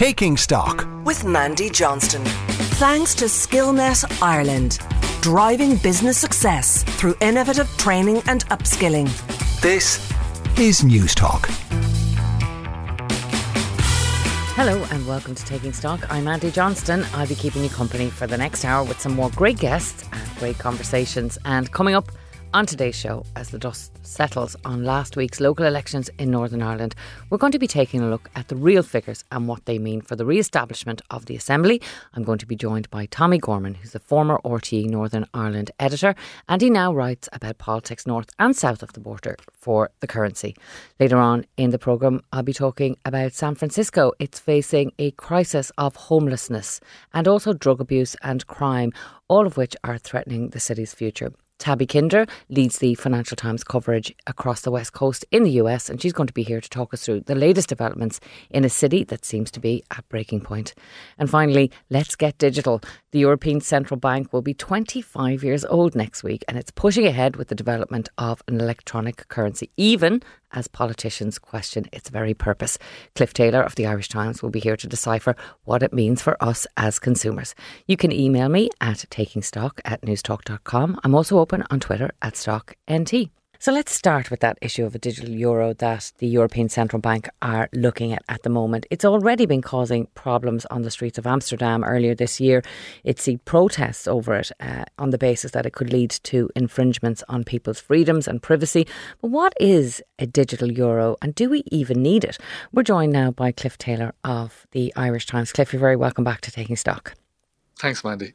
Taking Stock with Mandy Johnston. Thanks to Skillnet Ireland, driving business success through innovative training and upskilling. This is Newstalk. Hello and welcome to Taking Stock. I'm Mandy Johnston. I'll be keeping you company for the next hour with some more great guests and great conversations. And coming up, on today's show, as the dust settles on last week's local elections in Northern Ireland, we're going to be taking a look at the real figures and what they mean for the re establishment of the Assembly. I'm going to be joined by Tommie Gorman, who's the former RTE Northern Ireland editor, and he now writes about politics north and south of the border for the currency. Later on in the programme, I'll be talking about San Francisco. It's facing a crisis of homelessness and also drug abuse and crime, all of which are threatening the city's future. Tabby Kinder leads the Financial Times coverage across the West Coast in the US, and she's going to be here to talk us through the latest developments in a city that seems to be at breaking point. And finally, let's get digital. The European Central Bank will be 25 years old next week, and it's pushing ahead with the development of an electronic currency, even as politicians question its very purpose. Cliff Taylor of the Irish Times will be here to decipher what it means for us as consumers. You can email me at takingstock at newstalk.com. I'm also open on Twitter at StockNT. So let's start with that issue of a digital euro that the European Central Bank are looking at at the moment. It's already been causing problems on the streets of Amsterdam earlier this year. It seen protests over it uh, on the basis that it could lead to infringements on people's freedoms and privacy. But what is a digital euro and do we even need it? We're joined now by Cliff Taylor of the Irish Times. Cliff, you're very welcome back to Taking Stock. Thanks, Mandy.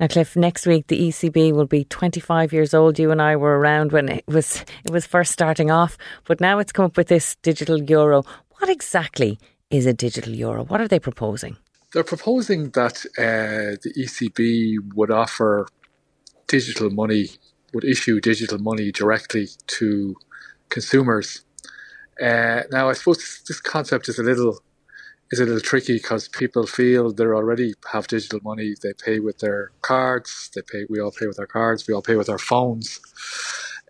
Now, Cliff, next week the ECB will be 25 years old. You and I were around when it was it was first starting off, but now it's come up with this digital euro. What exactly is a digital euro? What are they proposing? They're proposing that uh, the ECB would offer digital money, would issue digital money directly to consumers. Uh, now, I suppose this concept is a little is a little tricky because people feel they already have digital money. They pay with their cards. They pay. We all pay with our cards. We all pay with our phones,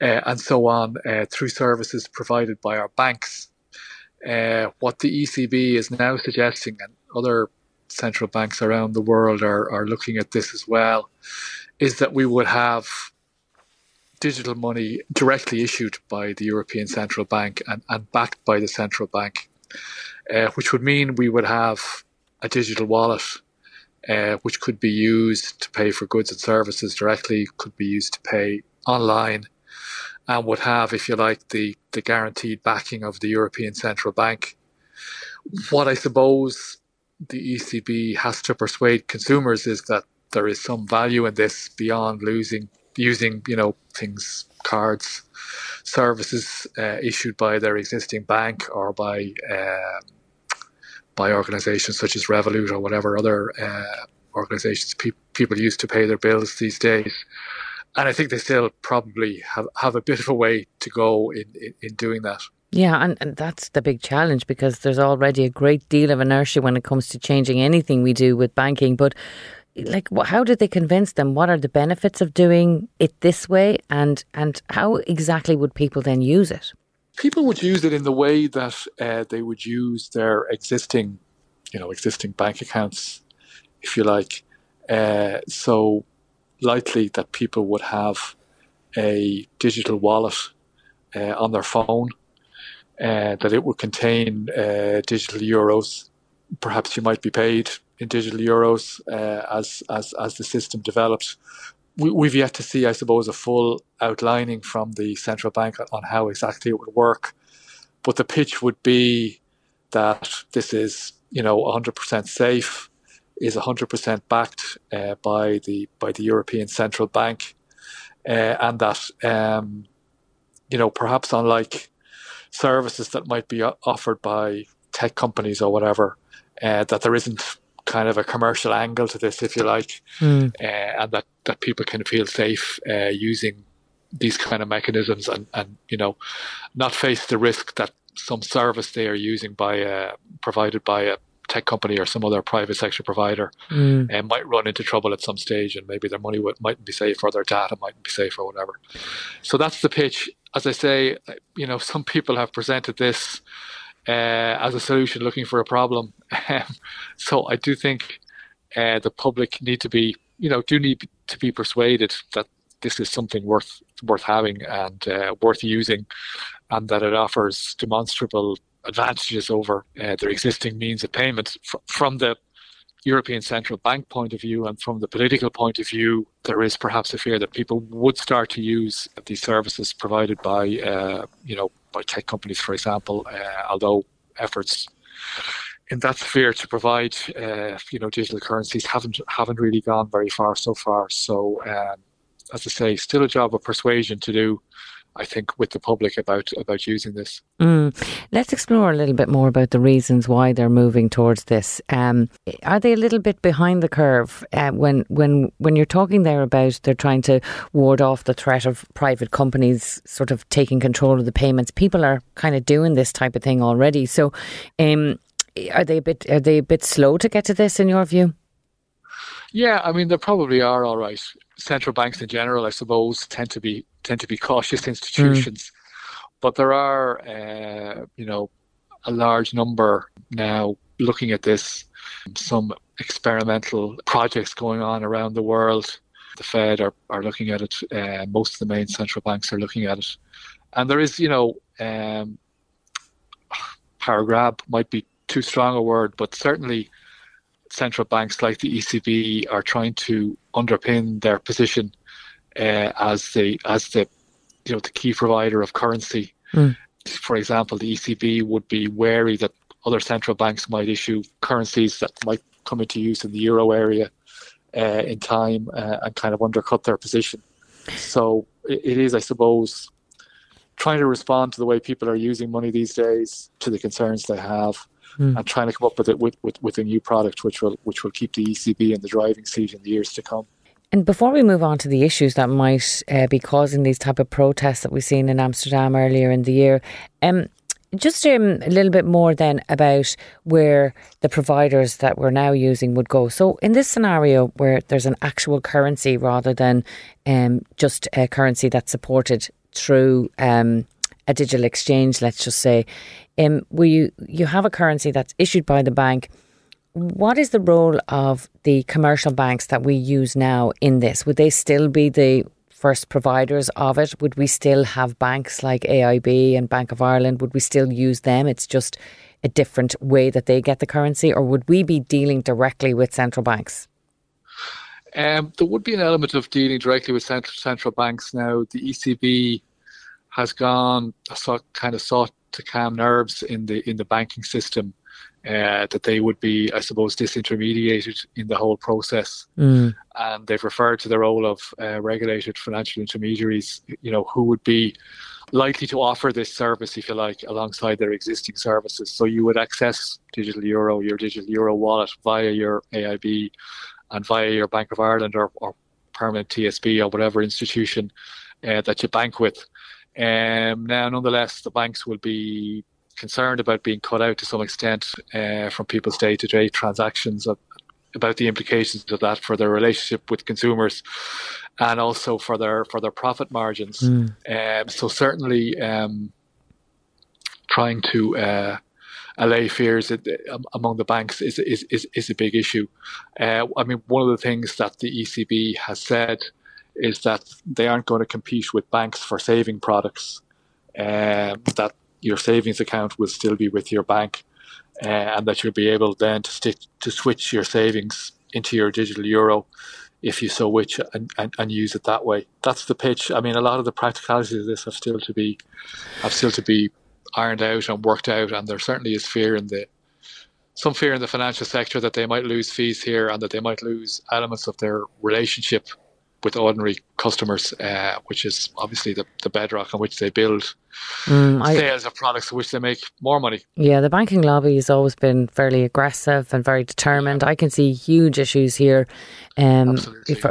uh, and so on uh, through services provided by our banks. Uh, what the ECB is now suggesting, and other central banks around the world are, are looking at this as well, is that we would have digital money directly issued by the European Central Bank and, and backed by the central bank uh, which would mean we would have a digital wallet, uh, which could be used to pay for goods and services directly, could be used to pay online, and would have, if you like, the, the guaranteed backing of the European Central Bank. What I suppose the ECB has to persuade consumers is that there is some value in this beyond losing using, you know, things, cards, services uh, issued by their existing bank or by um, by organisations such as Revolut or whatever other uh, organisations pe- people use to pay their bills these days. And I think they still probably have, have a bit of a way to go in, in, in doing that. Yeah, and, and that's the big challenge because there's already a great deal of inertia when it comes to changing anything we do with banking. But like how did they convince them what are the benefits of doing it this way and and how exactly would people then use it people would use it in the way that uh, they would use their existing you know existing bank accounts if you like uh, so likely that people would have a digital wallet uh, on their phone uh, that it would contain uh, digital euros perhaps you might be paid in digital euros uh, as as as the system develops. We, have yet to see, I suppose, a full outlining from the central bank on how exactly it would work. But the pitch would be that this is, you know, 100% safe, is 100% backed uh, by the by the European Central Bank, uh, and that um, you know perhaps unlike services that might be offered by tech companies or whatever, uh, that there isn't kind of a commercial angle to this, if you like, mm. uh, and that, that people can feel safe uh, using these kind of mechanisms and, and, you know, not face the risk that some service they are using by a, provided by a tech company or some other private sector provider mm. uh, might run into trouble at some stage and maybe their money w- mightn't be safe or their data mightn't be safe or whatever. So that's the pitch. As I say, you know, some people have presented this uh, as a solution, looking for a problem. so I do think uh, the public need to be, you know, do need to be persuaded that this is something worth worth having and uh, worth using, and that it offers demonstrable advantages over uh, their existing means of payment F- from the European Central Bank point of view and from the political point of view, there is perhaps a fear that people would start to use these services provided by, uh, you know, by tech companies, for example. Uh, although efforts in that sphere to provide, uh, you know, digital currencies haven't haven't really gone very far so far. So, um, as I say, still a job of persuasion to do. I think, with the public about about using this. Mm. Let's explore a little bit more about the reasons why they're moving towards this. Um, are they a little bit behind the curve uh, when when when you're talking there about they're trying to ward off the threat of private companies sort of taking control of the payments? People are kind of doing this type of thing already. So, um, are they a bit are they a bit slow to get to this in your view? Yeah, I mean they probably are all right. Central banks in general, I suppose, tend to be tend to be cautious institutions, mm. but there are, uh, you know, a large number now looking at this. Some experimental projects going on around the world. The Fed are, are looking at it. Uh, most of the main central banks are looking at it, and there is, you know, um, power grab might be too strong a word, but certainly central banks like the ECB are trying to underpin their position uh, as the as the you know the key provider of currency. Mm. For example, the ECB would be wary that other central banks might issue currencies that might come into use in the euro area uh, in time uh, and kind of undercut their position. So it, it is, I suppose, trying to respond to the way people are using money these days, to the concerns they have, mm. and trying to come up with it with, with, with a new product which will which will keep the ECB in the driving seat in the years to come. And before we move on to the issues that might uh, be causing these type of protests that we've seen in Amsterdam earlier in the year, um, just um, a little bit more then about where the providers that we're now using would go. So, in this scenario where there's an actual currency rather than um, just a currency that's supported through um, a digital exchange, let's just say, um, where you, you have a currency that's issued by the bank what is the role of the commercial banks that we use now in this? Would they still be the first providers of it? Would we still have banks like AIB and Bank of Ireland? Would we still use them? It's just a different way that they get the currency, or would we be dealing directly with central banks? Um, there would be an element of dealing directly with central, central banks now. The ECB has gone kind of sought to calm nerves in the in the banking system uh, that they would be, I suppose, disintermediated in the whole process. Mm. And they've referred to the role of uh, regulated financial intermediaries, you know, who would be likely to offer this service, if you like, alongside their existing services. So you would access digital euro, your digital euro wallet via your AIB and via your Bank of Ireland or, or permanent TSB or whatever institution uh, that you bank with. Um, now, nonetheless, the banks will be concerned about being cut out to some extent uh, from people's day to day transactions of, about the implications of that for their relationship with consumers and also for their for their profit margins. Mm. Um, so certainly um, trying to uh, allay fears among the banks is is, is, is a big issue. Uh, I mean, one of the things that the ECB has said is that they aren't going to compete with banks for saving products. Um, that your savings account will still be with your bank, uh, and that you'll be able then to stick to switch your savings into your digital euro if you so wish and, and, and, use it that way. That's the pitch. I mean, a lot of the practicalities of this have still to be have still to be ironed out and worked out, and there certainly is fear in the some fear in the financial sector that they might lose fees here and that they might lose elements of their relationship with ordinary customers, uh, which is obviously the, the bedrock on which they build mm, I, sales of products which they make more money. Yeah, the banking lobby has always been fairly aggressive and very determined. Yeah. I can see huge issues here um,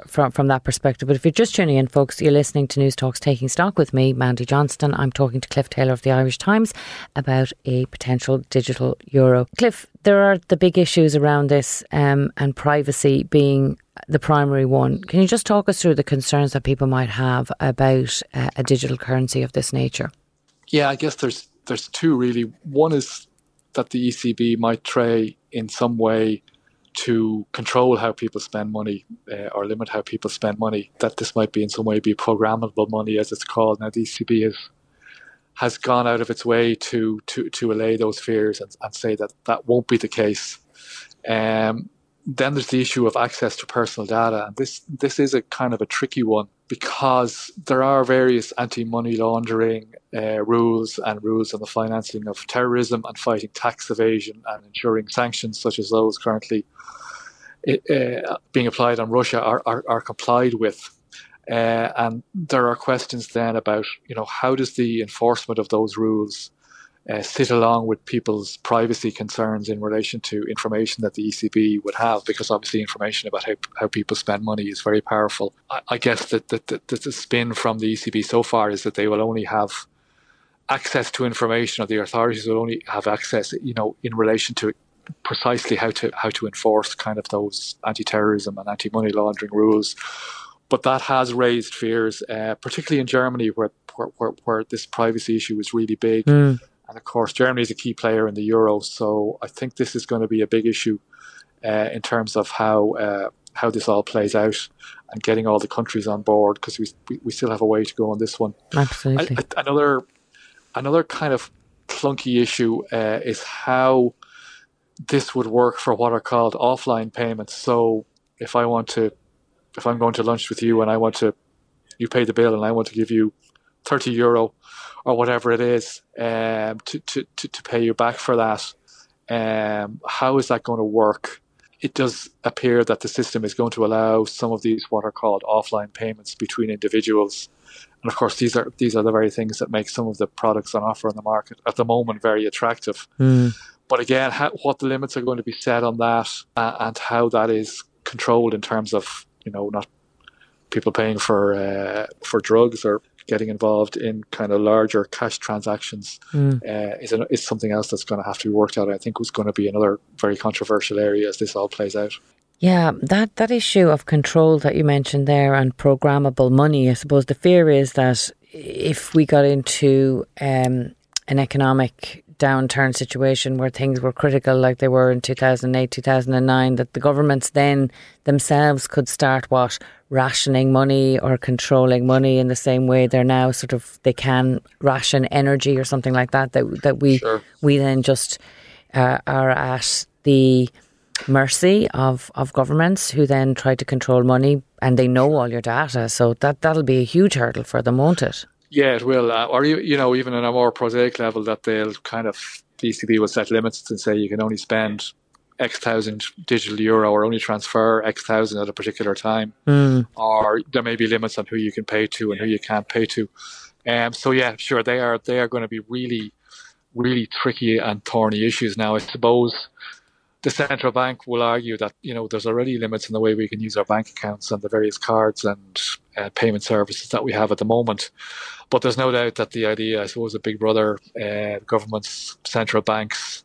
from, from that perspective. But if you're just tuning in, folks, you're listening to Newstalk's Taking Stock with me, Mandy Johnston. I'm talking to Cliff Taylor of the Irish Times about a potential digital euro. Cliff, there are the big issues around this um, and privacy being the primary one. Can you just talk us through the concerns that people might have about uh, a digital currency of this nature? Yeah, I guess there's there's two really. One is that the ECB might try in some way to control how people spend money uh, or limit how people spend money. That this might be in some way be programmable money, as it's called. Now the ECB has has gone out of its way to to to allay those fears and, and say that that won't be the case. Um, then there's the issue of access to personal data, and this this is a kind of a tricky one because there are various anti-money laundering uh, rules and rules on the financing of terrorism and fighting tax evasion and ensuring sanctions such as those currently uh, being applied on Russia are, are, are complied with. Uh, and there are questions then about, you know, how does the enforcement of those rules uh, sit along with people's privacy concerns in relation to information that the ECB would have, because obviously information about how, how people spend money is very powerful. I, I guess that, that, that the spin from the ECB so far is that they will only have access to information, or the authorities will only have access, you know, in relation to precisely how to how to enforce kind of those anti-terrorism and anti-money laundering rules. But that has raised fears, uh, particularly in Germany, where, where, where this privacy issue is really big. Mm. And of course, Germany is a key player in the euro, so I think this is going to be a big issue uh, in terms of how uh, how this all plays out and getting all the countries on board because we, we, we still have a way to go on this one. Absolutely. I, I, another another kind of clunky issue uh, is how this would work for what are called offline payments. So if I want to, if I'm going to lunch with you and I want to, you pay the bill and I want to give you 30 euro or whatever it is um, to, to, to, to, pay you back for that. Um, how is that going to work? It does appear that the system is going to allow some of these what are called offline payments between individuals. And of course, these are these are the very things that make some of the products on offer in the market at the moment very attractive. Mm. But again, how, what the limits are going to be set on that uh, and how that is controlled in terms of you know not people paying for uh, for drugs or getting involved in kind of larger cash transactions mm. uh, is, an, is something else that's going to have to be worked out. I think was going to be another very controversial area as this all plays out. Yeah, that, that issue of control that you mentioned there and programmable money, I suppose the fear is that if we got into um, an economic downturn situation where things were critical like they were in 2008 2009 that the governments then themselves could start what rationing money or controlling money in the same way they're now sort of they can ration energy or something like that that that we sure. we then just uh, are at the mercy of of governments who then try to control money and they know all your data. So that that'll be a huge hurdle for them won't it yeah, it will. Uh, or you know, even on a more prosaic level, that they'll kind of the ECB will set limits and say you can only spend X thousand digital euro or only transfer X thousand at a particular time. Mm. Or there may be limits on who you can pay to and who you can't pay to. Um, so yeah, sure, they are they are going to be really, really tricky and thorny issues now. I suppose the central bank will argue that you know there's already limits in the way we can use our bank accounts and the various cards and uh, payment services that we have at the moment. But there's no doubt that the idea, I suppose, of Big Brother, uh, governments, central banks,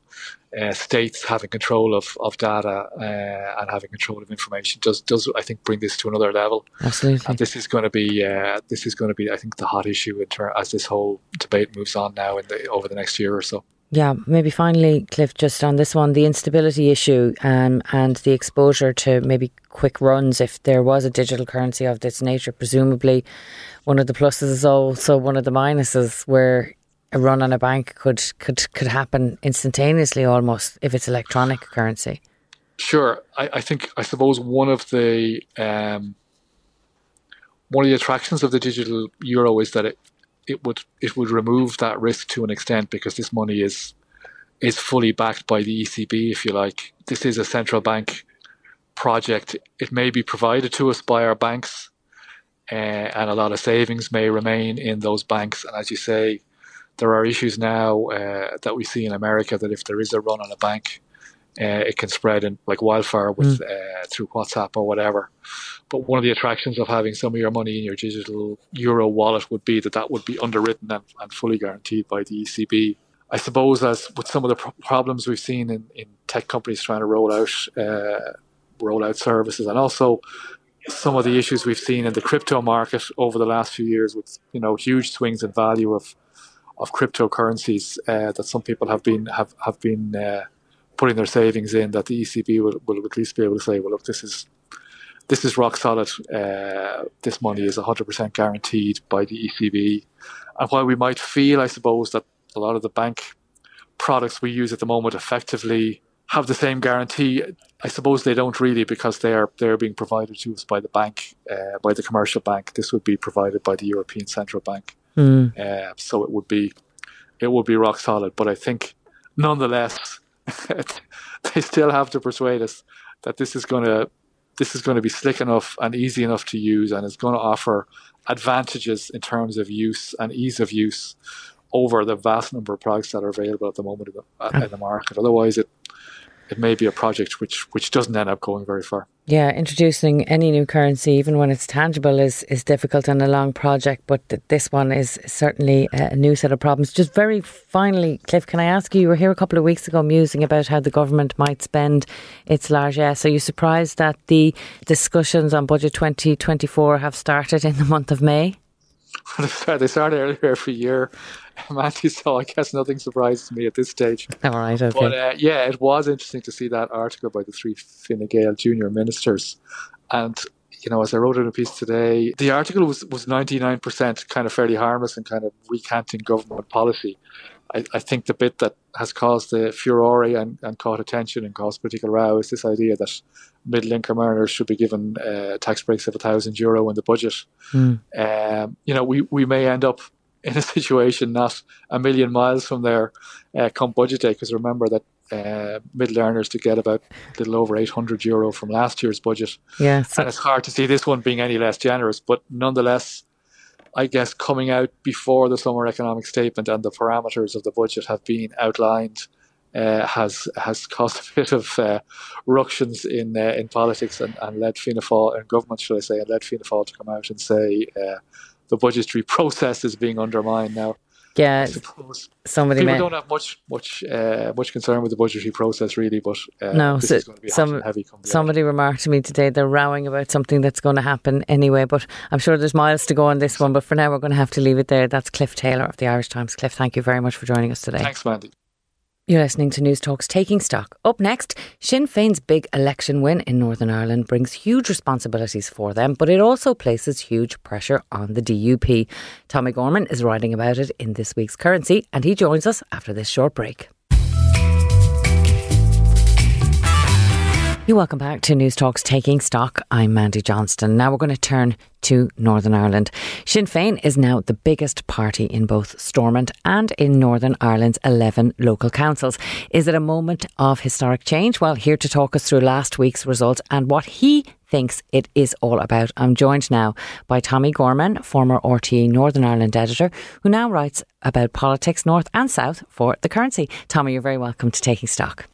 uh, states having control of, of data uh, and having control of information does does I think bring this to another level. Absolutely. And this is going to be uh, this is going to be I think the hot issue in ter- as this whole debate moves on now in the over the next year or so. Yeah, maybe finally, Cliff, just on this one, the instability issue um, and the exposure to maybe quick runs. If there was a digital currency of this nature, presumably one of the pluses is also one of the minuses, where a run on a bank could could could happen instantaneously almost if it's electronic currency. Sure, I, I think I suppose one of the um, one of the attractions of the digital euro is that it it would it would remove that risk to an extent because this money is is fully backed by the ECB, if you like. This is a central bank project. It may be provided to us by our banks, uh, and a lot of savings may remain in those banks. And as you say, there are issues now uh, that we see in America that if there is a run on a bank, uh, it can spread in like wildfire with mm. through WhatsApp or whatever. But one of the attractions of having some of your money in your digital euro wallet would be that that would be underwritten and, and fully guaranteed by the ECB. I suppose, as with some of the problems we've seen in, in tech companies trying to roll out uh, roll out services, and also some of the issues we've seen in the crypto market over the last few years, with you know huge swings in value of of cryptocurrencies uh, that some people have been have have been uh, putting their savings in. That the ECB will, will at least be able to say, well, look, this is this is rock solid. Uh, this money is 100% guaranteed by the ECB. And while we might feel, I suppose, that a lot of the bank products we use at the moment effectively have the same guarantee, I suppose they don't really because they are they're being provided to us by the bank, uh, by the commercial bank. This would be provided by the European Central Bank. Mm. Uh, so it would be it would be rock solid. But I think nonetheless, they still have to persuade us that this is going to this is going to be slick enough and easy enough to use and it's going to offer advantages in terms of use and ease of use over the vast number of products that are available at the moment in the, in the market. Otherwise, it it may be a project which which doesn't end up going very far. Yeah, introducing any new currency, even when it's tangible, is is difficult and a long project. But th- this one is certainly a new set of problems. Just very finally, Cliff, can I ask you? You were here a couple of weeks ago, musing about how the government might spend its largesse. Are you surprised that the discussions on budget twenty twenty four have started in the month of May? they started earlier every year. Matthew, so I guess nothing surprises me at this stage. All right, okay. But uh, yeah, it was interesting to see that article by the three Fine Gael junior ministers. And, you know, as I wrote in a piece today, the article was, was 99% kind of fairly harmless and kind of recanting government policy. I, I think the bit that has caused the furore and, and caught attention and caused political row is this idea that middle income earners should be given uh, tax breaks of a thousand euro in the budget. Mm. Um, you know, we, we may end up in a situation not a million miles from there uh, come budget day. Because remember that uh, middle earners to get about a little over 800 euro from last year's budget. Yeah, so and it's hard to see this one being any less generous. But nonetheless, I guess coming out before the summer economic statement and the parameters of the budget have been outlined. Uh, has has caused a bit of uh, ructions in uh, in politics and, and led Fianna Fáil and government, should I say, and led Fianna Fáil to come out and say uh, the budgetary process is being undermined now. Yeah, somebody people may... don't have much much uh, much concern with the budgetary process really, but uh, no, so some, somebody out. remarked to me today they're rowing about something that's going to happen anyway. But I'm sure there's miles to go on this one. But for now, we're going to have to leave it there. That's Cliff Taylor of the Irish Times. Cliff, thank you very much for joining us today. Thanks, Mandy. You're listening to Newstalk's Taking Stock. Up next, Sinn Féin's big election win in Northern Ireland brings huge responsibilities for them, but it also places huge pressure on the DUP. Tommie Gorman is writing about it in this week's Currency, and he joins us after this short break. You welcome back to Newstalk's Taking Stock. I'm Mandy Johnston. Now we're going to turn to Northern Ireland. Sinn Féin is now the biggest party in both Stormont and in Northern Ireland's 11 local councils. Is it a moment of historic change? Well, here to talk us through last week's results and what he thinks it is all about. I'm joined now by Tommie Gorman, former RTE Northern Ireland editor, who now writes about politics north and south for The Currency. Tommie, you're very welcome to Taking Stock.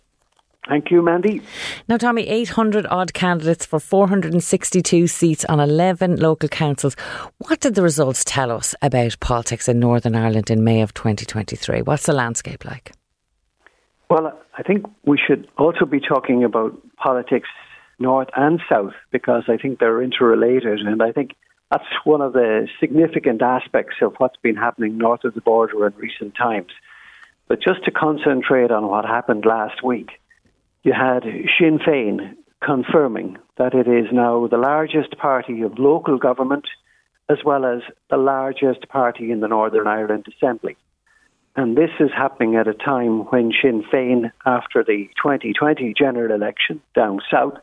Thank you, Mandy. Now, Tommie, 800 odd candidates for 462 seats on 11 local councils. What did the results tell us about politics in Northern Ireland in May of 2023? What's the landscape like? Well, I think we should also be talking about politics north and south because I think they're interrelated. And I think that's one of the significant aspects of what's been happening north of the border in recent times. But just to concentrate on what happened last week, you had Sinn Féin confirming that it is now the largest party of local government as well as the largest party in the Northern Ireland Assembly. And this is happening at a time when Sinn Féin, after the 2020 general election down south,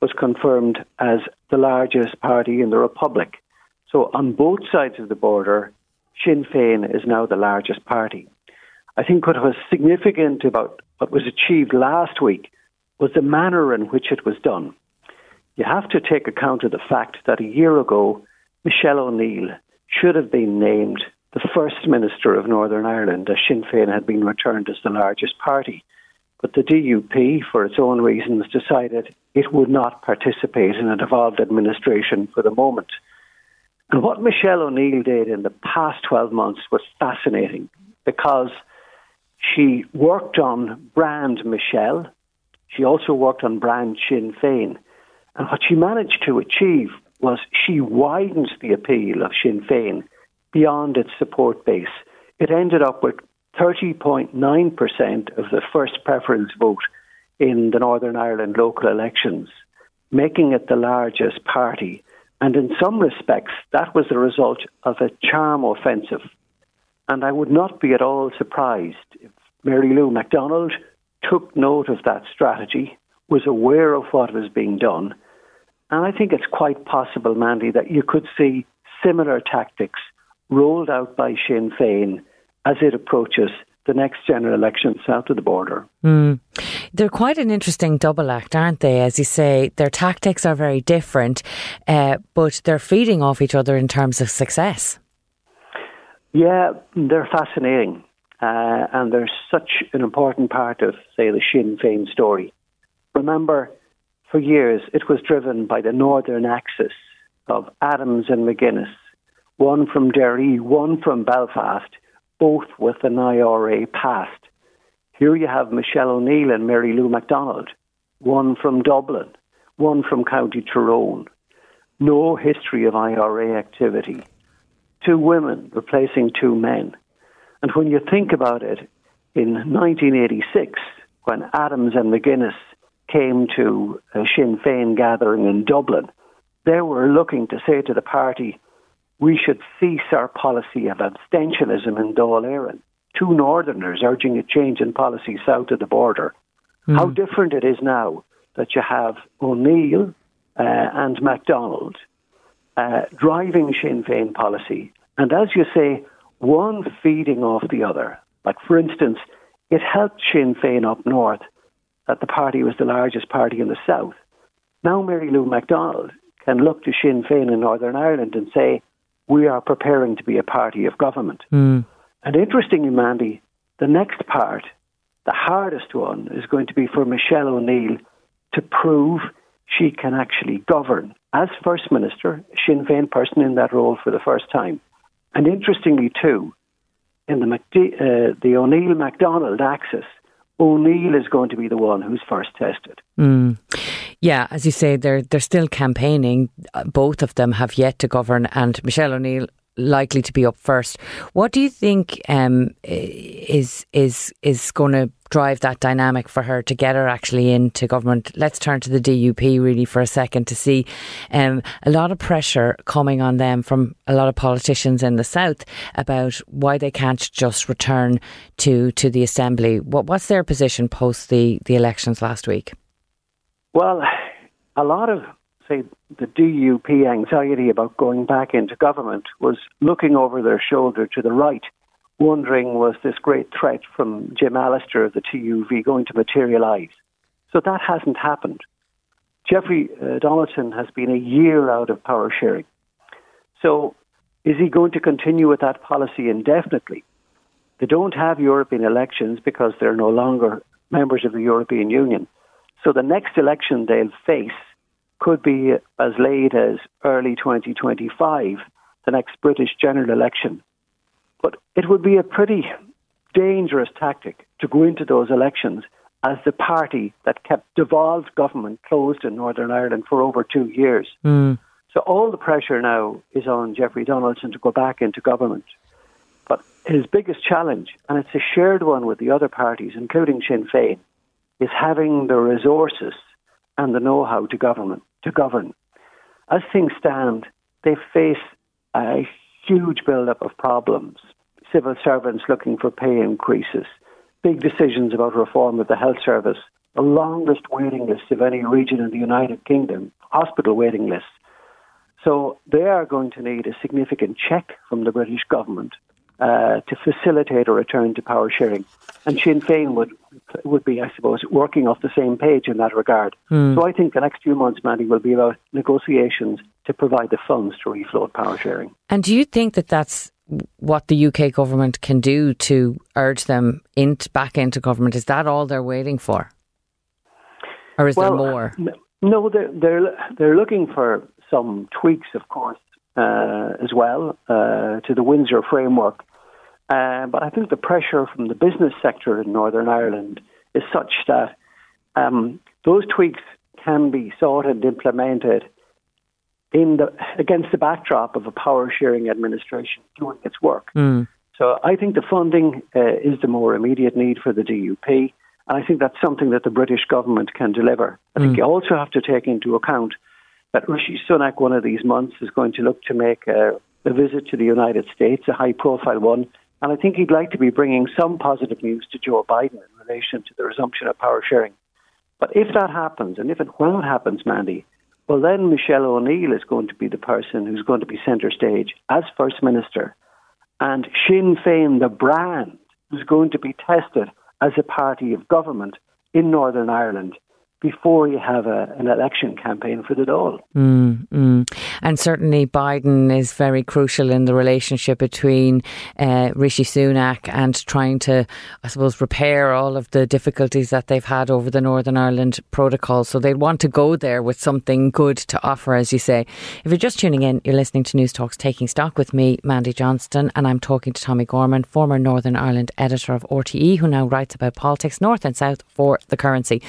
was confirmed as the largest party in the Republic. So on both sides of the border, Sinn Féin is now the largest party. I think what was significant about what was achieved last week was the manner in which it was done. You have to take account of the fact that a year ago, Michelle O'Neill should have been named the first Minister of Northern Ireland as Sinn Féin had been returned as the largest party. But the DUP, for its own reasons, decided it would not participate in a devolved administration for the moment. And what Michelle O'Neill did in the past 12 months was fascinating because she worked on brand Michelle, she also worked on brand Sinn Féin. And what she managed to achieve was she widened the appeal of Sinn Féin beyond its support base it ended up with 30.9% of the first preference vote in the Northern Ireland local elections, making it the largest party. And in some respects, that was the result of a charm offensive. And I would not be at all surprised if Mary Lou McDonald took note of that strategy, was aware of what was being done. And I think it's quite possible, Mandy, that you could see similar tactics rolled out by Sinn Féin as it approaches the next general election south of the border. Mm. They're quite an interesting double act, aren't they? As you say, their tactics are very different, uh, but they're feeding off each other in terms of success. Yeah, they're fascinating. Uh, and they're such an important part of, say, the Sinn Féin story. Remember, for years it was driven by the northern axis of Adams and McGuinness, one from Derry, one from Belfast, both with an IRA past. Here you have Michelle O'Neill and Mary Lou McDonald, one from Dublin, one from County Tyrone. No history of IRA activity. Two women replacing two men. And when you think about it, in 1986, when Adams and McGuinness came to a Sinn Féin gathering in Dublin, they were looking to say to the party, we should cease our policy of abstentionism in Dáil Éireann. Two Northerners urging a change in policy south of the border. Mm. How different it is now that you have O'Neill uh, and McDonald uh, driving Sinn Féin policy, and as you say, one feeding off the other. Like, for instance, it helped Sinn Féin up north that the party was the largest party in the south. Now Mary Lou McDonald can look to Sinn Féin in Northern Ireland and say, we are preparing to be a party of government. Mm. And interestingly, Mandy, the next part, the hardest one, is going to be for Michelle O'Neill to prove she can actually govern as First Minister, Sinn Féin person in that role for the first time. And interestingly, too, in the, uh, the O'Neill McDonald axis, O'Neill is going to be the one who's first tested. Mm. Yeah, as you say, they're they're still campaigning. Uh, both of them have yet to govern, and Michelle O'Neill likely to be up first. What do you think um, is is is going to drive that dynamic for her to get her actually into government? Let's turn to the DUP really for a second to see um, a lot of pressure coming on them from a lot of politicians in the south about why they can't just return to to the assembly. What what's their position post the the elections last week? Well, a lot of say the DUP anxiety about going back into government was looking over their shoulder to the right, wondering was this great threat from Jim Allister of the TUV going to materialise? So that hasn't happened. Jeffrey uh, Donaldson has been a year out of power sharing. So is he going to continue with that policy indefinitely? They don't have European elections because they're no longer members of the European Union. So the next election they'll face could be as late as early 2025, the next British general election. But it would be a pretty dangerous tactic to go into those elections as the party that kept devolved government closed in Northern Ireland for over two years. Mm. So all the pressure now is on Jeffrey Donaldson to go back into government. But his biggest challenge, and it's a shared one with the other parties, including Sinn Féin, is having the resources and the know-how to govern. To govern. As things stand, they face a huge build-up of problems. Civil servants looking for pay increases, big decisions about reform of the health service, the longest waiting list of any region in the United Kingdom, hospital waiting lists. So they are going to need a significant check from the British government uh, to facilitate a return to power sharing. And Sinn Féin would would be, I suppose, working off the same page in that regard. Mm. So I think the next few months, Mandy, will be about negotiations to provide the funds to refloat power sharing. And do you think that that's what the UK government can do to urge them in, back into government? Is that all they're waiting for, or is well, there more? No, they're they're they're looking for some tweaks, of course, uh, as well uh, to the Windsor framework. Uh, but I think the pressure from the business sector in Northern Ireland is such that um, those tweaks can be sought and implemented in the against the backdrop of a power sharing administration doing its work. Mm. So I think the funding uh, is the more immediate need for the DUP. And I think that's something that the British government can deliver. I think mm. you also have to take into account that Rishi Sunak, one of these months, is going to look to make a, a visit to the United States, a high profile one. And I think he'd like to be bringing some positive news to Joe Biden in relation to the resumption of power sharing. But if that happens, and if it when it happens, Mandy, well, then Michelle O'Neill is going to be the person who's going to be centre stage as First Minister. And Sinn Féin, the brand, is going to be tested as a party of government in Northern Ireland before you have a, an election campaign for the Dáil. Mm, mm. And certainly Biden is very crucial in the relationship between uh, Rishi Sunak and trying to, I suppose, repair all of the difficulties that they've had over the Northern Ireland protocol. So they want to go there with something good to offer, as you say. If you're just tuning in, you're listening to Newstalk's Taking Stock with me, Mandy Johnston, and I'm talking to Tommie Gorman, former Northern Ireland editor of RTE, who now writes about politics north and south for the currency.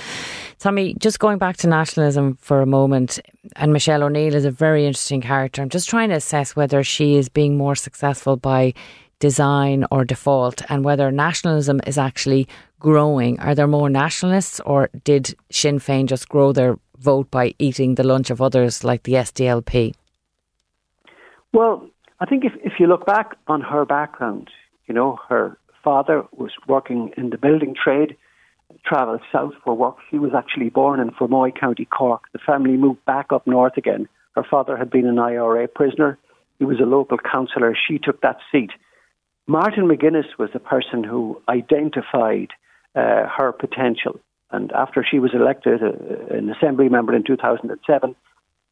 Tommie, just going back to nationalism for a moment, and Michelle O'Neill is a very interesting character. I'm just trying to assess whether she is being more successful by design or default and whether nationalism is actually growing. Are there more nationalists or did Sinn Féin just grow their vote by eating the lunch of others like the SDLP? Well, I think if, if you look back on her background, you know, her father was working in the building trade travelled south for work. She was actually born in Fermoy, County Cork. The family moved back up north again. Her father had been an IRA prisoner. He was a local councillor. She took that seat. Martin McGuinness was the person who identified uh, her potential. And after she was elected uh, an assembly member in 2007,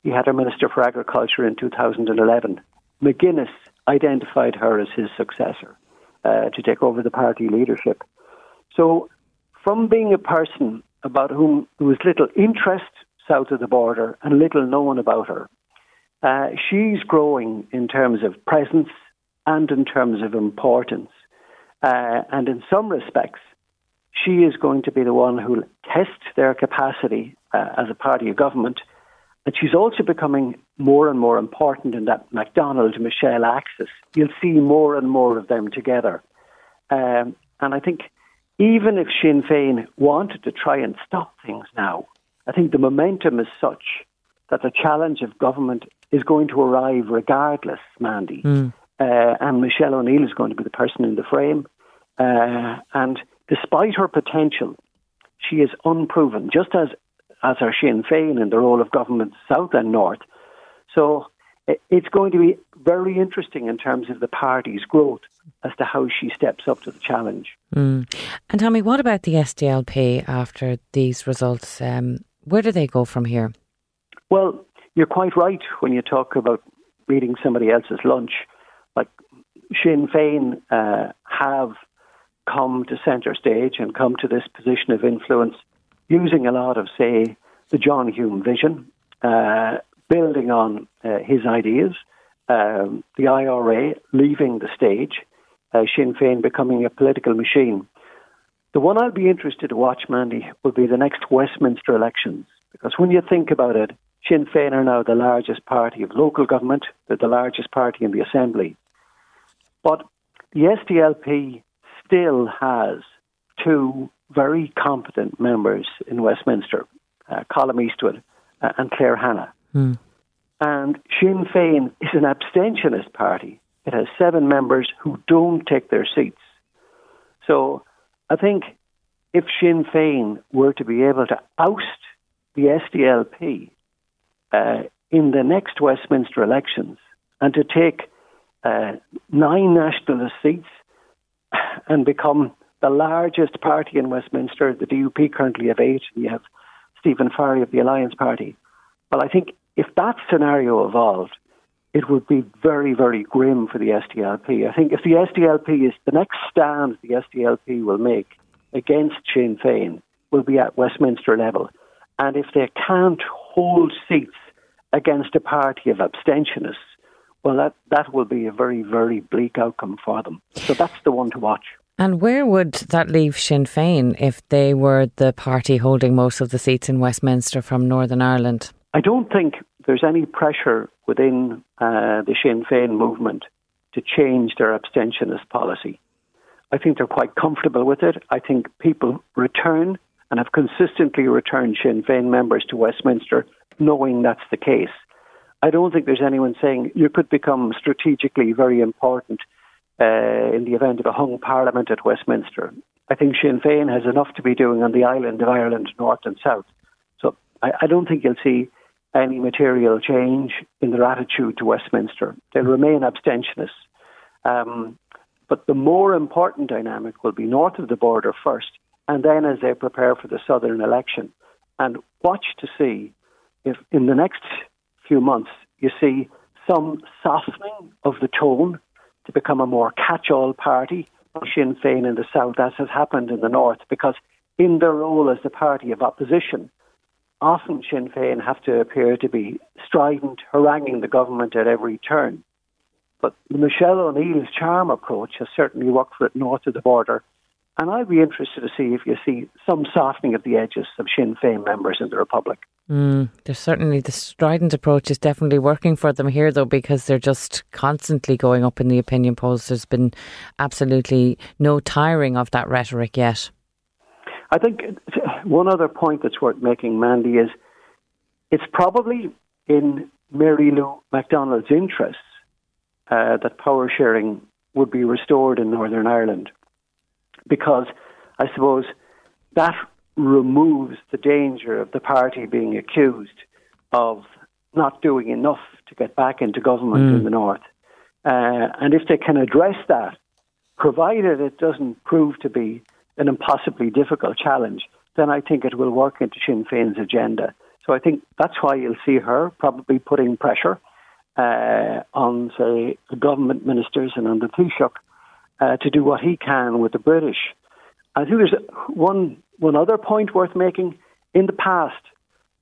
he had her Minister for Agriculture in 2011. McGuinness identified her as his successor uh, to take over the party leadership. So from being a person about whom there was little interest south of the border and little known about her, uh, she's growing in terms of presence and in terms of importance. Uh, and in some respects, she is going to be the one who will test their capacity uh, as a party of government. And she's also becoming more and more important in that McDonald Michelle axis. You'll see more and more of them together. Um, and I think even if Sinn Féin wanted to try and stop things now, I think the momentum is such that the challenge of government is going to arrive regardless, Mandy. Mm. Uh, and Michelle O'Neill is going to be the person in the frame. Uh, and despite her potential, she is unproven, just as as are Sinn Féin in the role of government south and north. So it's going to be very interesting in terms of the party's growth as to how she steps up to the challenge. Mm. And tell me, what about the SDLP after these results? Um, where do they go from here? Well, you're quite right when you talk about reading somebody else's lunch. Like Sinn Féin uh, have come to centre stage and come to this position of influence using a lot of, say, the John Hume vision, uh, building on uh, his ideas, um, the IRA leaving the stage, uh, Sinn Féin becoming a political machine. The one I'll be interested to watch, Mandy, will be the next Westminster elections. Because when you think about it, Sinn Féin are now the largest party of local government, they're the largest party in the Assembly. But the SDLP still has two very competent members in Westminster, uh, Colum Eastwood uh, and Claire Hanna. Mm. And Sinn Féin is an abstentionist party. It has seven members who don't take their seats. So I think if Sinn Féin were to be able to oust the SDLP uh, in the next Westminster elections and to take uh, nine nationalist seats and become the largest party in Westminster, the DUP currently have eight, and you have Stephen Farry of the Alliance Party. Well, I think if that scenario evolved, it would be very, very grim for the SDLP. I think if the SDLP is the next stand the SDLP will make against Sinn Féin will be at Westminster level. And if they can't hold seats against a party of abstentionists, well, that, that will be a very, very bleak outcome for them. So that's the one to watch. And where would that leave Sinn Féin if they were the party holding most of the seats in Westminster from Northern Ireland? I don't think there's any pressure within uh, the Sinn Féin movement to change their abstentionist policy. I think they're quite comfortable with it. I think people return and have consistently returned Sinn Féin members to Westminster knowing that's the case. I don't think there's anyone saying you could become strategically very important uh, in the event of a hung parliament at Westminster. I think Sinn Féin has enough to be doing on the island of Ireland, north and south. So I, I don't think you'll see any material change in their attitude to Westminster. They'll remain abstentionists. Um, but the more important dynamic will be north of the border first, and then as they prepare for the southern election. And watch to see if in the next few months you see some softening of the tone to become a more catch all party Sinn Féin in the south, as has happened in the north, because in their role as the party of opposition, often Sinn Féin have to appear to be strident, haranguing the government at every turn. But Michelle O'Neill's charm approach has certainly worked for it north of the border. And I'd be interested to see if you see some softening of the edges of Sinn Féin members in the Republic. Mm, there's certainly the strident approach is definitely working for them here, though, because they're just constantly going up in the opinion polls. There's been absolutely no tiring of that rhetoric yet. I think one other point that's worth making, Mandy, is it's probably in Mary Lou McDonald's interests uh, that power sharing would be restored in Northern Ireland, because I suppose that removes the danger of the party being accused of not doing enough to get back into government mm. in the north. Uh, and if they can address that, provided it doesn't prove to be an impossibly difficult challenge, then I think it will work into Sinn Féin's agenda. So I think that's why you'll see her probably putting pressure uh, on, say, the government ministers and on the Taoiseach uh, to do what he can with the British. I think there's one one other point worth making. In the past,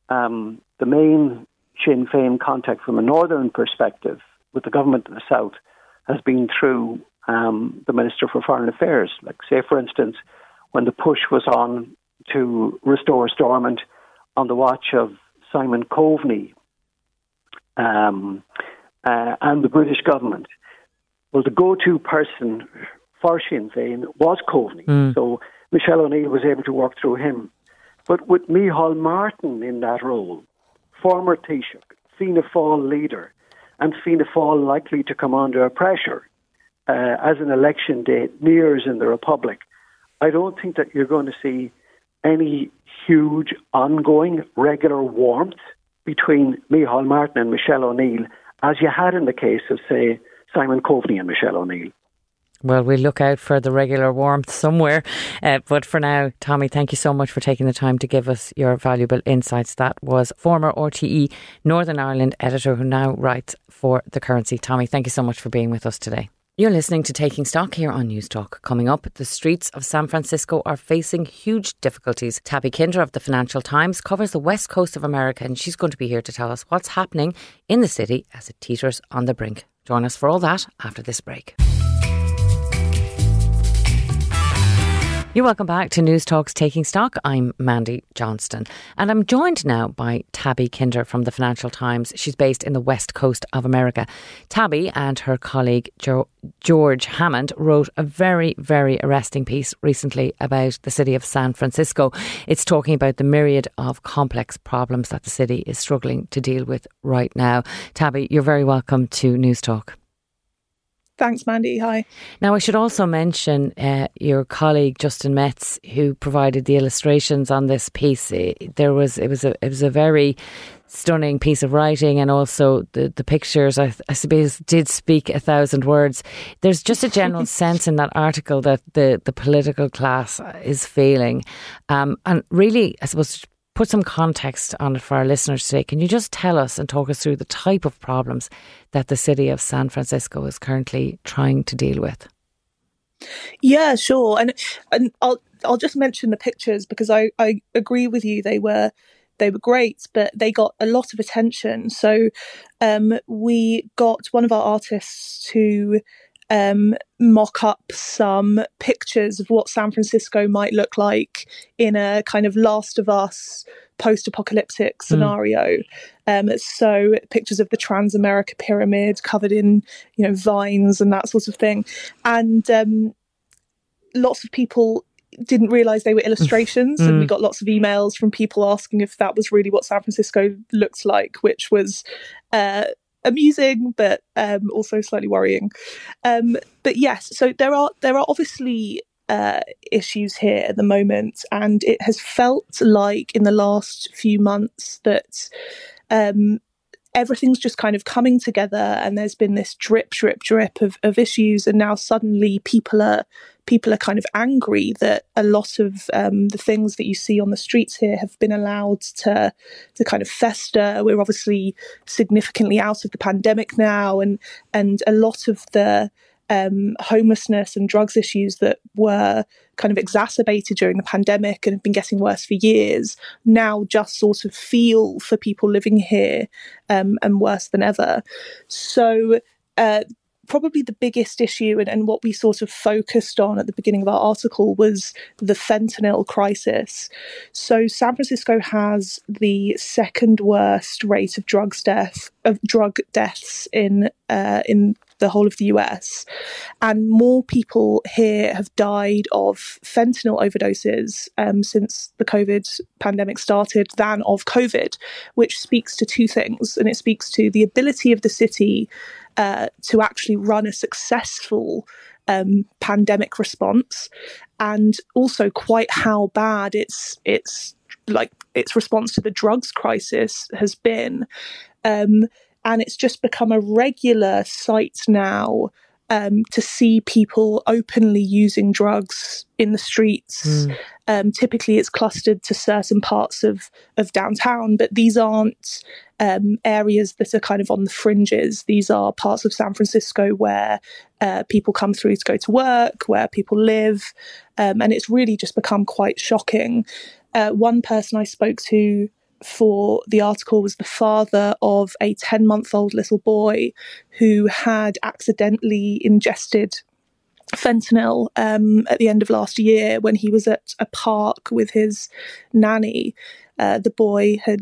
um, the main Sinn Féin contact from a northern perspective with the government of the south has been through um, the Minister for Foreign Affairs. Like, say, for instance, when the push was on to restore Stormont on the watch of Simon Coveney um, uh, and the British government. Well, the go-to person for Sinn Féin was Coveney. Mm. So Michelle O'Neill was able to work through him. But with Micheál Martin in that role, former Taoiseach, Fianna Fáil leader, and Fianna Fáil likely to come under pressure uh, as an election date nears in the Republic, I don't think that you're going to see any huge ongoing regular warmth between Micheál Martin and Michelle O'Neill as you had in the case of, say, Simon Coveney and Michelle O'Neill. Well, we'll look out for the regular warmth somewhere. Uh, but for now, Tommie, thank you so much for taking the time to give us your valuable insights. That was former RTE Northern Ireland editor who now writes for The Currency. Tommie, thank you so much for being with us today. You're listening to Taking Stock here on Newstalk. Coming up, the streets of San Francisco are facing huge difficulties. Tabby Kinder of the Financial Times covers the west coast of America, and she's going to be here to tell us what's happening in the city as it teeters on the brink. Join us for all that after this break. You're welcome back to Newstalk's Taking Stock. I'm Mandy Johnston, and I'm joined now by Tabby Kinder from the Financial Times. She's based in the west coast of America. Tabby and her colleague jo- George Hammond wrote a very, very arresting piece recently about the city of San Francisco. It's talking about the myriad of complex problems that the city is struggling to deal with right now. Tabby, you're very welcome to Newstalk. Thanks, Mandy. Hi. Now, I should also mention uh, your colleague Justin Metz, who provided the illustrations on this piece. There was it was a it was a very stunning piece of writing, and also the the pictures. I, I suppose did speak a thousand words. There's just a general sense in that article that the the political class is failing, um, and really, I suppose put some context on it for our listeners today. Can you just tell us and talk us through the type of problems that the city of San Francisco is currently trying to deal with? Yeah, sure. And and I'll I'll just mention the pictures because I, I agree with you. They were they were great, but they got a lot of attention. So um, we got one of our artists to um, mock up some pictures of what San Francisco might look like in a kind of Last of Us post-apocalyptic scenario. Mm. Um, so pictures of the Transamerica Pyramid covered in you know vines and that sort of thing, and um, lots of people didn't realize they were illustrations mm. and we mm. got lots of emails from people asking if that was really what san francisco looked like which was uh, amusing but um, also slightly worrying. Um, but yes so there are there are obviously uh, issues here at the moment and it has felt like in the last few months that um, everything's just kind of coming together and there's been this drip drip drip of, of issues and now suddenly people are people are kind of angry that a lot of um, the things that you see on the streets here have been allowed to to kind of fester we're obviously significantly out of the pandemic now and and a lot of the um, homelessness and drugs issues that were kind of exacerbated during the pandemic and have been getting worse for years now just sort of feel for people living here um, and worse than ever. So, uh, probably the biggest issue and, and, what we sort of focused on at the beginning of our article was the fentanyl crisis. So San Francisco has the second worst rate of drugs death of drug deaths in uh, in the whole of the US. And more people here have died of fentanyl overdoses um, since the COVID pandemic started than of COVID, which speaks to two things. And it speaks to the ability of the city uh, to actually run a successful um, pandemic response, and also quite how bad its its like its response to the drugs crisis has been. Um, and it's just become a regular sight now um, to see people openly using drugs in the streets. Mm. Um, typically, it's clustered to certain parts of of downtown, but these aren't um, areas that are kind of on the fringes. These are parts of San Francisco where uh, people come through to go to work, where people live, um, and it's really just become quite shocking. Uh, one person I spoke to for the article was the father of a 10 month old little boy who had accidentally ingested fentanyl um, at the end of last year when he was at a park with his nanny. Uh, the boy had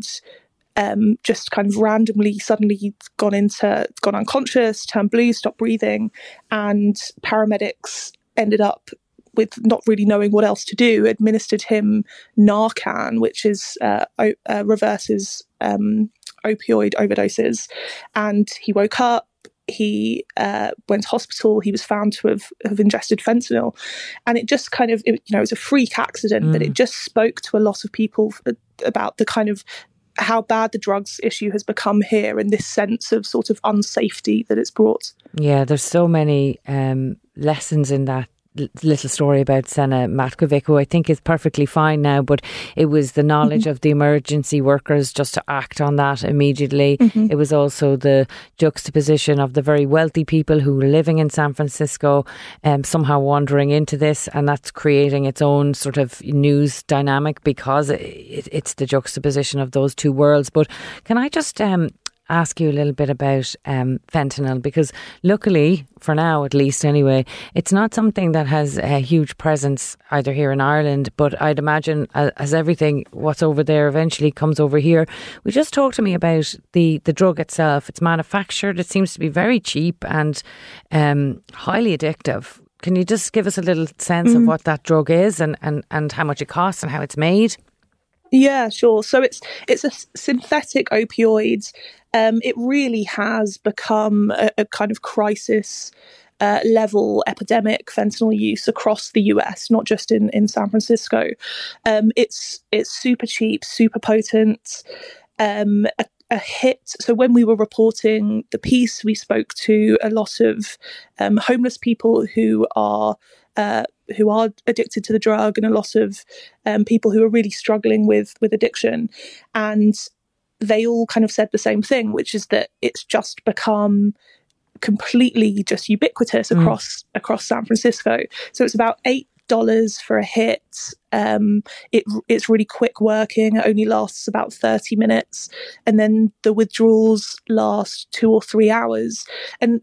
um, just kind of randomly suddenly gone into gone unconscious, turned blue, stopped breathing, and paramedics ended up with not really knowing what else to do, administered him Narcan, which is uh, uh, reverses um, opioid overdoses, and he woke up. He uh, went to hospital. He was found to have, have ingested fentanyl, and it just kind of, it, you know, it was a freak accident, mm. but it mm. just spoke to a lot of people about the kind of how bad the drugs issue has become here and this sense of sort of unsafety that it's brought. Yeah, there's so many um, lessons in that little story about Senna Matkovic, who I think is perfectly fine now, but it was the knowledge mm-hmm. of the emergency workers just to act on that immediately. Mm-hmm. It was also the juxtaposition of the very wealthy people who were living in San Francisco um, somehow wandering into this, and that's creating its own sort of news dynamic because it, it's the juxtaposition of those two worlds. But can I just um, ask you a little bit about um, fentanyl because, luckily, for now at least anyway, it's not something that has a huge presence either here in Ireland, but I'd imagine as everything what's over there eventually comes over here. We just talk to me about the, the drug itself. It's manufactured, it seems to be very cheap and um, highly addictive. Can you just give us a little sense mm. of what that drug is and, and, and how much it costs and how it's made? Yeah, sure. So it's it's a synthetic opioid. Um, it really has become a, a kind of crisis uh, level epidemic fentanyl use across the US, not just in, in San Francisco. Um, it's it's super cheap, super potent. Um, a, a, hit. So when we were reporting the piece, we spoke to a lot of um, homeless people who are uh, who are addicted to the drug and a lot of um, people who are really struggling with with addiction and they all kind of said the same thing which is that it's just become completely just ubiquitous mm. across across San Francisco. So it's about eight dollars for a hit. Um, it, it's really quick working it only lasts about 30 minutes and then the withdrawals last two or three hours. And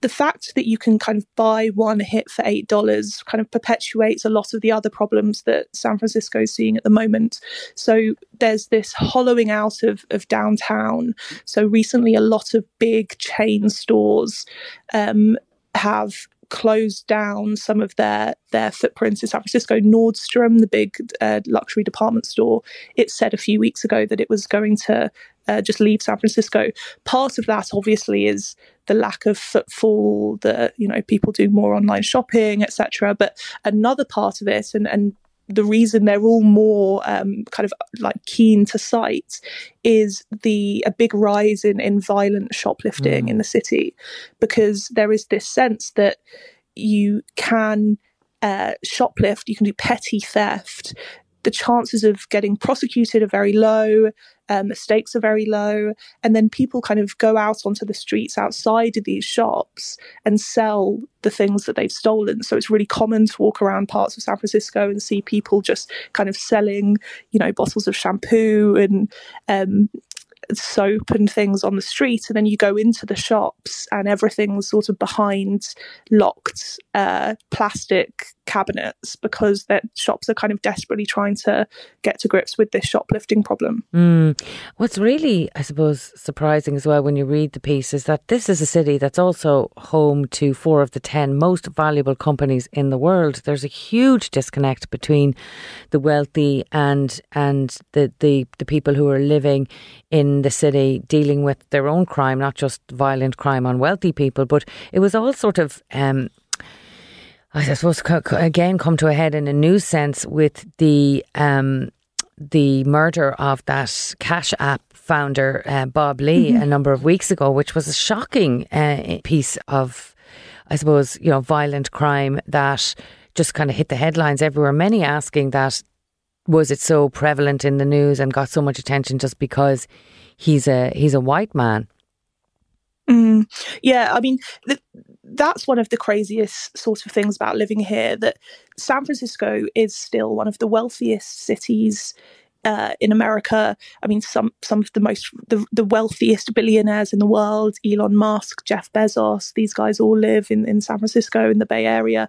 the fact that you can kind of buy one hit for eight dollars kind of perpetuates a lot of the other problems that San Francisco is seeing at the moment. So there's this hollowing out of, of downtown. So recently, a lot of big chain stores um, have closed down some of their their footprints in San Francisco. Nordstrom, the big uh, luxury department store, it said a few weeks ago that it was going to uh, just leave San Francisco. Part of that, obviously, is the lack of footfall. The you know people do more online shopping, etc. But another part of it, and and the reason they're all more um, kind of like keen to cite is the a big rise in in violent shoplifting mm. in the city because there is this sense that you can uh, shoplift, you can do petty theft. The chances of getting prosecuted are very low um, the stakes are very low, and then people kind of go out onto the streets outside of these shops and sell the things that they've stolen. So it's really common to walk around parts of San Francisco and see people just kind of selling, you know, bottles of shampoo and um, soap and things on the street, and then you go into the shops and everything's sort of behind locked uh, plastic cabinets because that shops are kind of desperately trying to get to grips with this shoplifting problem. Mm. What's really, I suppose, surprising as well when you read the piece is that this is a city that's also home to four of the ten most valuable companies in the world. There's a huge disconnect between the wealthy and and the the, the people who are living in the city dealing with their own crime, not just violent crime on wealthy people, but it was all sort of um, I suppose again come to a head in a new sense with the um, the murder of that Cash App founder uh, Bob Lee mm-hmm. a number of weeks ago, which was a shocking uh, piece of, I suppose, you know, violent crime that just kind of hit the headlines everywhere. Many asking that was it so prevalent in the news and got so much attention just because he's a he's a white man. Mm, yeah, I mean, the, that's one of the craziest sort of things about living here that San Francisco is still one of the wealthiest cities uh, in America. I mean, some some of the most the, the wealthiest billionaires in the world, Elon Musk, Jeff Bezos, these guys all live in, in San Francisco in the Bay Area.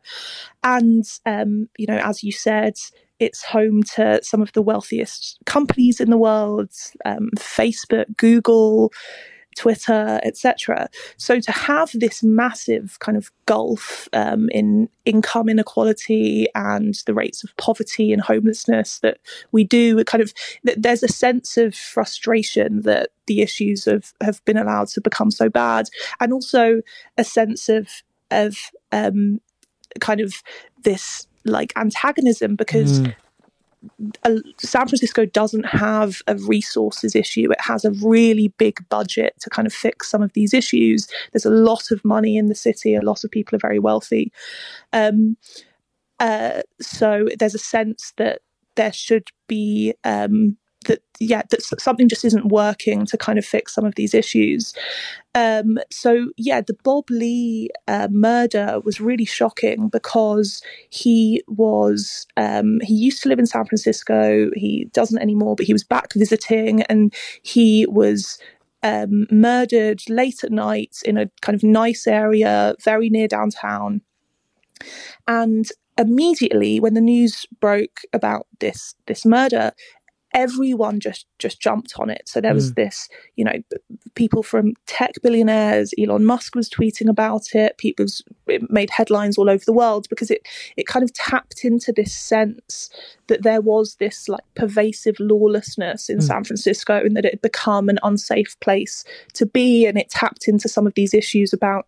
And um, you know, as you said, it's home to some of the wealthiest companies in the world, um, Facebook, Google, Twitter, etc. So to have this massive kind of gulf um, in income inequality and the rates of poverty and homelessness that we do, kind of there's a sense of frustration that the issues have have been allowed to become so bad, and also a sense of of um, kind of this like antagonism because mm. San Francisco doesn't have a resources issue. It has a really big budget to kind of fix some of these issues. There's a lot of money in the city. A lot of people are very wealthy. Um, uh, so there's a sense that there should be um, that yeah that something just isn't working to kind of fix some of these issues. Um, so yeah the bob lee uh, murder was really shocking because he was um, he used to live in san francisco. He doesn't anymore but he was back visiting and he was um, murdered late at night in a kind of nice area very near downtown. And immediately when the news broke about this this murder everyone just just jumped on it so there was mm. this you know people from tech billionaires elon musk was tweeting about it people it made headlines all over the world because it it kind of tapped into this sense that there was this like pervasive lawlessness in mm. san francisco and that it had become an unsafe place to be and it tapped into some of these issues about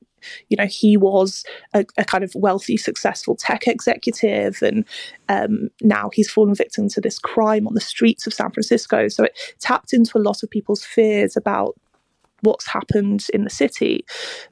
you know he was a, a kind of wealthy successful tech executive and um, now he's fallen victim to this crime on the streets of san francisco. So it tapped into a lot of people's fears about what's happened in the city.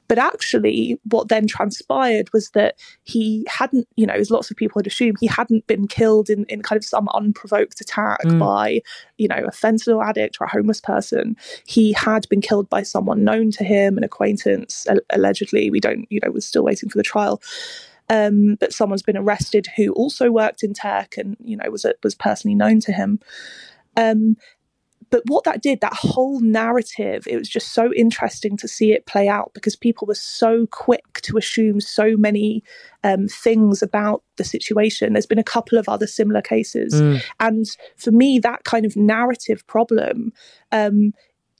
But actually, what then transpired was that he hadn't, you know, as lots of people had assumed, he hadn't been killed in, in kind of some unprovoked attack mm. by, you know, a fentanyl addict or a homeless person. He had been killed by someone known to him, an acquaintance, allegedly. We don't, you know, we're still waiting for the trial. Um, but someone's been arrested who also worked in tech and, you know, was was personally known to him. Um, but what that did, that whole narrative, it was just so interesting to see it play out because people were so quick to assume so many um, things about the situation. There's been a couple of other similar cases. Mm. And for me, that kind of narrative problem um,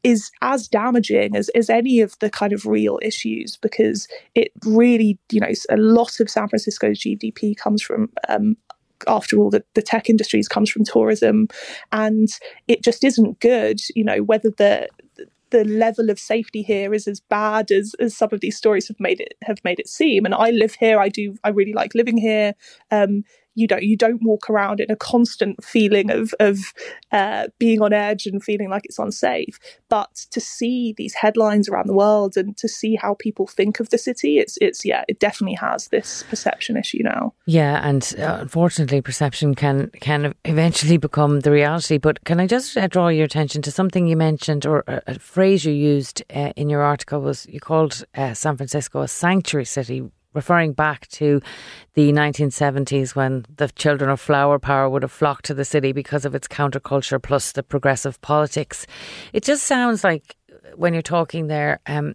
is as damaging as, as any of the kind of real issues because it really, you know, a lot of San Francisco's GDP comes from um, after all, the, the tech industries comes from tourism, and it just isn't good. You know whether the the level of safety here is as bad as, as some of these stories have made it have made it seem. And I live here. I do. I really like living here. Um, you don't you don't walk around in a constant feeling of of uh, being on edge and feeling like it's unsafe. But to see these headlines around the world and to see how people think of the city, it's it's yeah, it definitely has this perception issue now. Yeah, and uh, unfortunately, perception can can eventually become the reality. But can I just uh, draw your attention to something you mentioned or a, a phrase you used uh, in your article was you called uh, San Francisco a sanctuary city referring back to the 1970s when the children of flower power would have flocked to the city because of its counterculture plus the progressive politics. It just sounds like when you're talking there, um,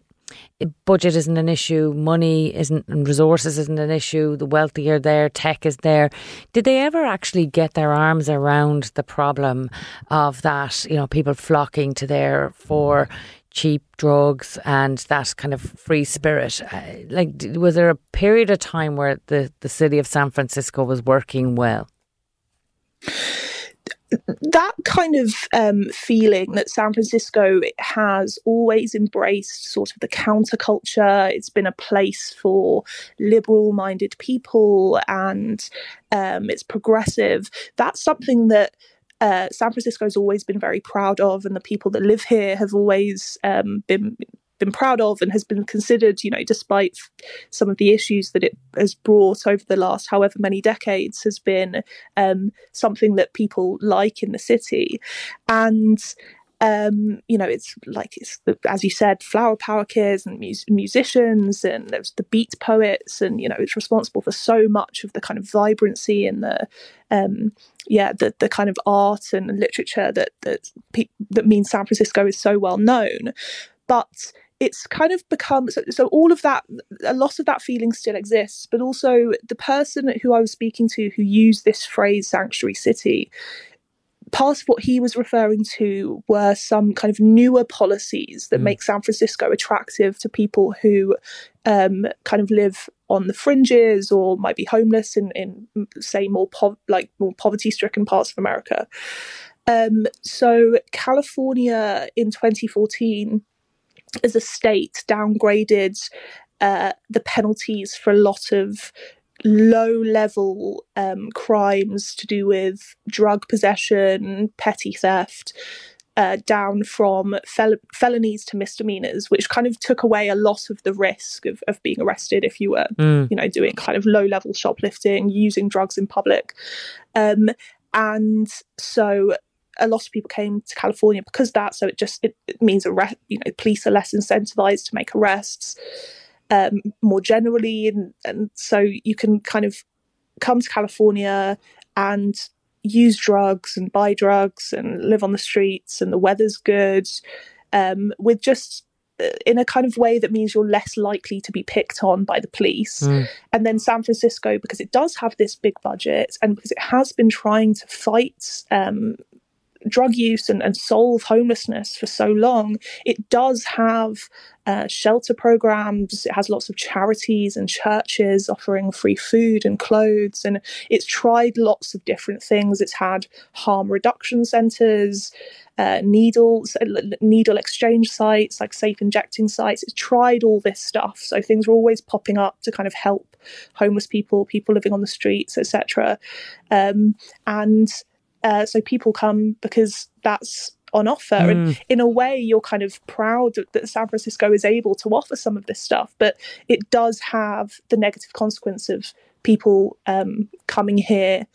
budget isn't an issue, money isn't, and resources isn't an issue. The wealthy are there, tech is there. Did they ever actually get their arms around the problem of that? You know, people flocking to there for cheap drugs and that kind of free spirit. Uh, like, was there a period of time where the, the city of San Francisco was working well? That kind of um, feeling that San Francisco has always embraced sort of the counterculture. It's been a place for liberal minded people and um, it's progressive. That's something that uh, San Francisco has always been very proud of, and the people that live here have always um, been been proud of and has been considered, you know, despite some of the issues that it has brought over the last however many decades, has been um, something that people like in the city. And um, you know, it's like it's as you said, flower power kids and musicians, and there's the beat poets, and you know, it's responsible for so much of the kind of vibrancy and the, um, yeah, the the kind of art and literature that that pe- that means San Francisco is so well known, but it's kind of become so, so, all of that a lot of that feeling still exists but also the person who i was speaking to who used this phrase sanctuary city part of what he was referring to were some kind of newer policies that mm. make San Francisco attractive to people who um, kind of live on the fringes or might be homeless in, in say more po- like more poverty stricken parts of America. Um, so California in 2014 as a state downgraded uh, the penalties for a lot of low level um, crimes to do with drug possession, petty theft, uh, down from fel- felonies to misdemeanors, which kind of took away a lot of the risk of, of being arrested if you were, mm. you know, doing kind of low level shoplifting, using drugs in public. Um, and so a lot of people came to California because that. So it just it, it means arrest. You know, police are less incentivized to make arrests um, more generally, and and so you can kind of come to California and use drugs and buy drugs and live on the streets and the weather's good um, with just uh, in a kind of way that means you're less likely to be picked on by the police. Mm. And then San Francisco, because it does have this big budget and because it has been trying to fight um, drug use and, and solve homelessness for so long, it does have uh, shelter programs. It has lots of charities and churches offering free food and clothes. And it's tried lots of different things. It's had harm reduction centers, uh, needles, uh, needle exchange sites, like safe injecting sites. It's tried all this stuff. So things were always popping up to kind of help homeless people, people living on the streets, etc. Um, and uh, so people come because that's on offer. Mm. And in a way, you're kind of proud that San Francisco is able to offer some of this stuff, but it does have the negative consequence of people um, coming here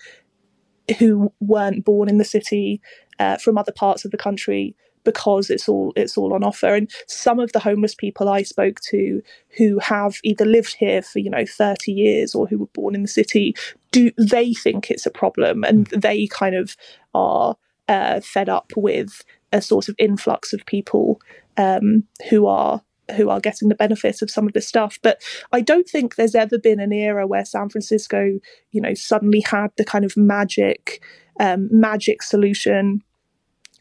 who weren't born in the city uh, from other parts of the country because it's all it's all on offer and some of the homeless people i spoke to who have either lived here for you know 30 years or who were born in the city do they think it's a problem and mm. they kind of are uh, fed up with a sort of influx of people um, who are who are getting the benefit of some of this stuff. But I don't think there's ever been an era where San Francisco, you know, suddenly had the kind of magic um, magic solution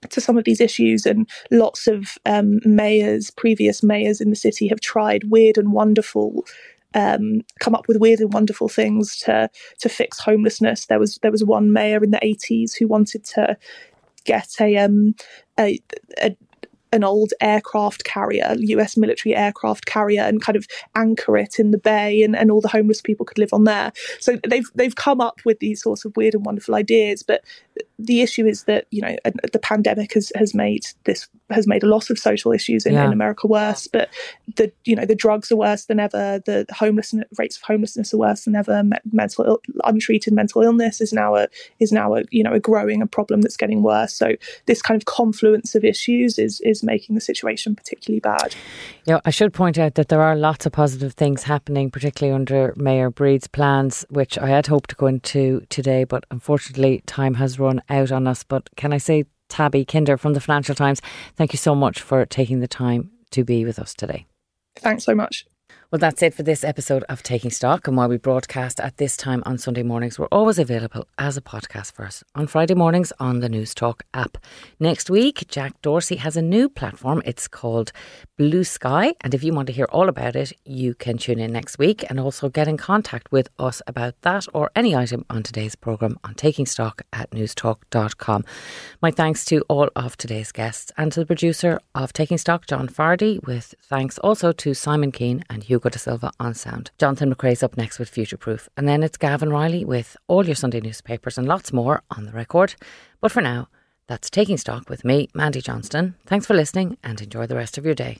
to some of these issues and lots of um, mayors previous mayors in the city have tried weird and wonderful um, come up with weird and wonderful things to to fix homelessness. There was there was one mayor in the eighties who wanted to get a um a, a an old aircraft carrier, US military aircraft carrier, and kind of anchor it in the bay, and, and all the homeless people could live on there. So they've they've come up with these sorts of weird and wonderful ideas, but the issue is that you know the pandemic has has made this has made a lot of social issues in, yeah. in America worse. But the you know the drugs are worse than ever. The homelessness rates of homelessness are worse than ever. Mental Ill, untreated mental illness is now a is now a you know a growing a problem that's getting worse. So this kind of confluence of issues is is making the situation particularly bad. Yeah, I should point out that there are lots of positive things happening, particularly under Mayor Breed's plans, which I had hoped to go into today, but unfortunately time has run out on us. But can I say, Tabby Kinder from the Financial Times, thank you so much for taking the time to be with us today. Thanks so much. Well, that's it for this episode of Taking Stock. And while we broadcast at this time on Sunday mornings, we're always available as a podcast for us on Friday mornings on the Newstalk app. Next week, Jack Dorsey has a new platform. It's called Bluesky. And if you want to hear all about it, you can tune in next week and also get in contact with us about that or any item on today's programme on Taking Stock at newstalk.com. My thanks to all of today's guests and to the producer of Taking Stock, John Fardy, with thanks also to Simon Keane and Hugh Hugo De Silva on sound. Jonathan McCrea's up next with Future Proof. And then it's Gavin Reilly with all your Sunday newspapers and lots more on the record. But for now, that's Taking Stock with me, Mandy Johnston. Thanks for listening and enjoy the rest of your day.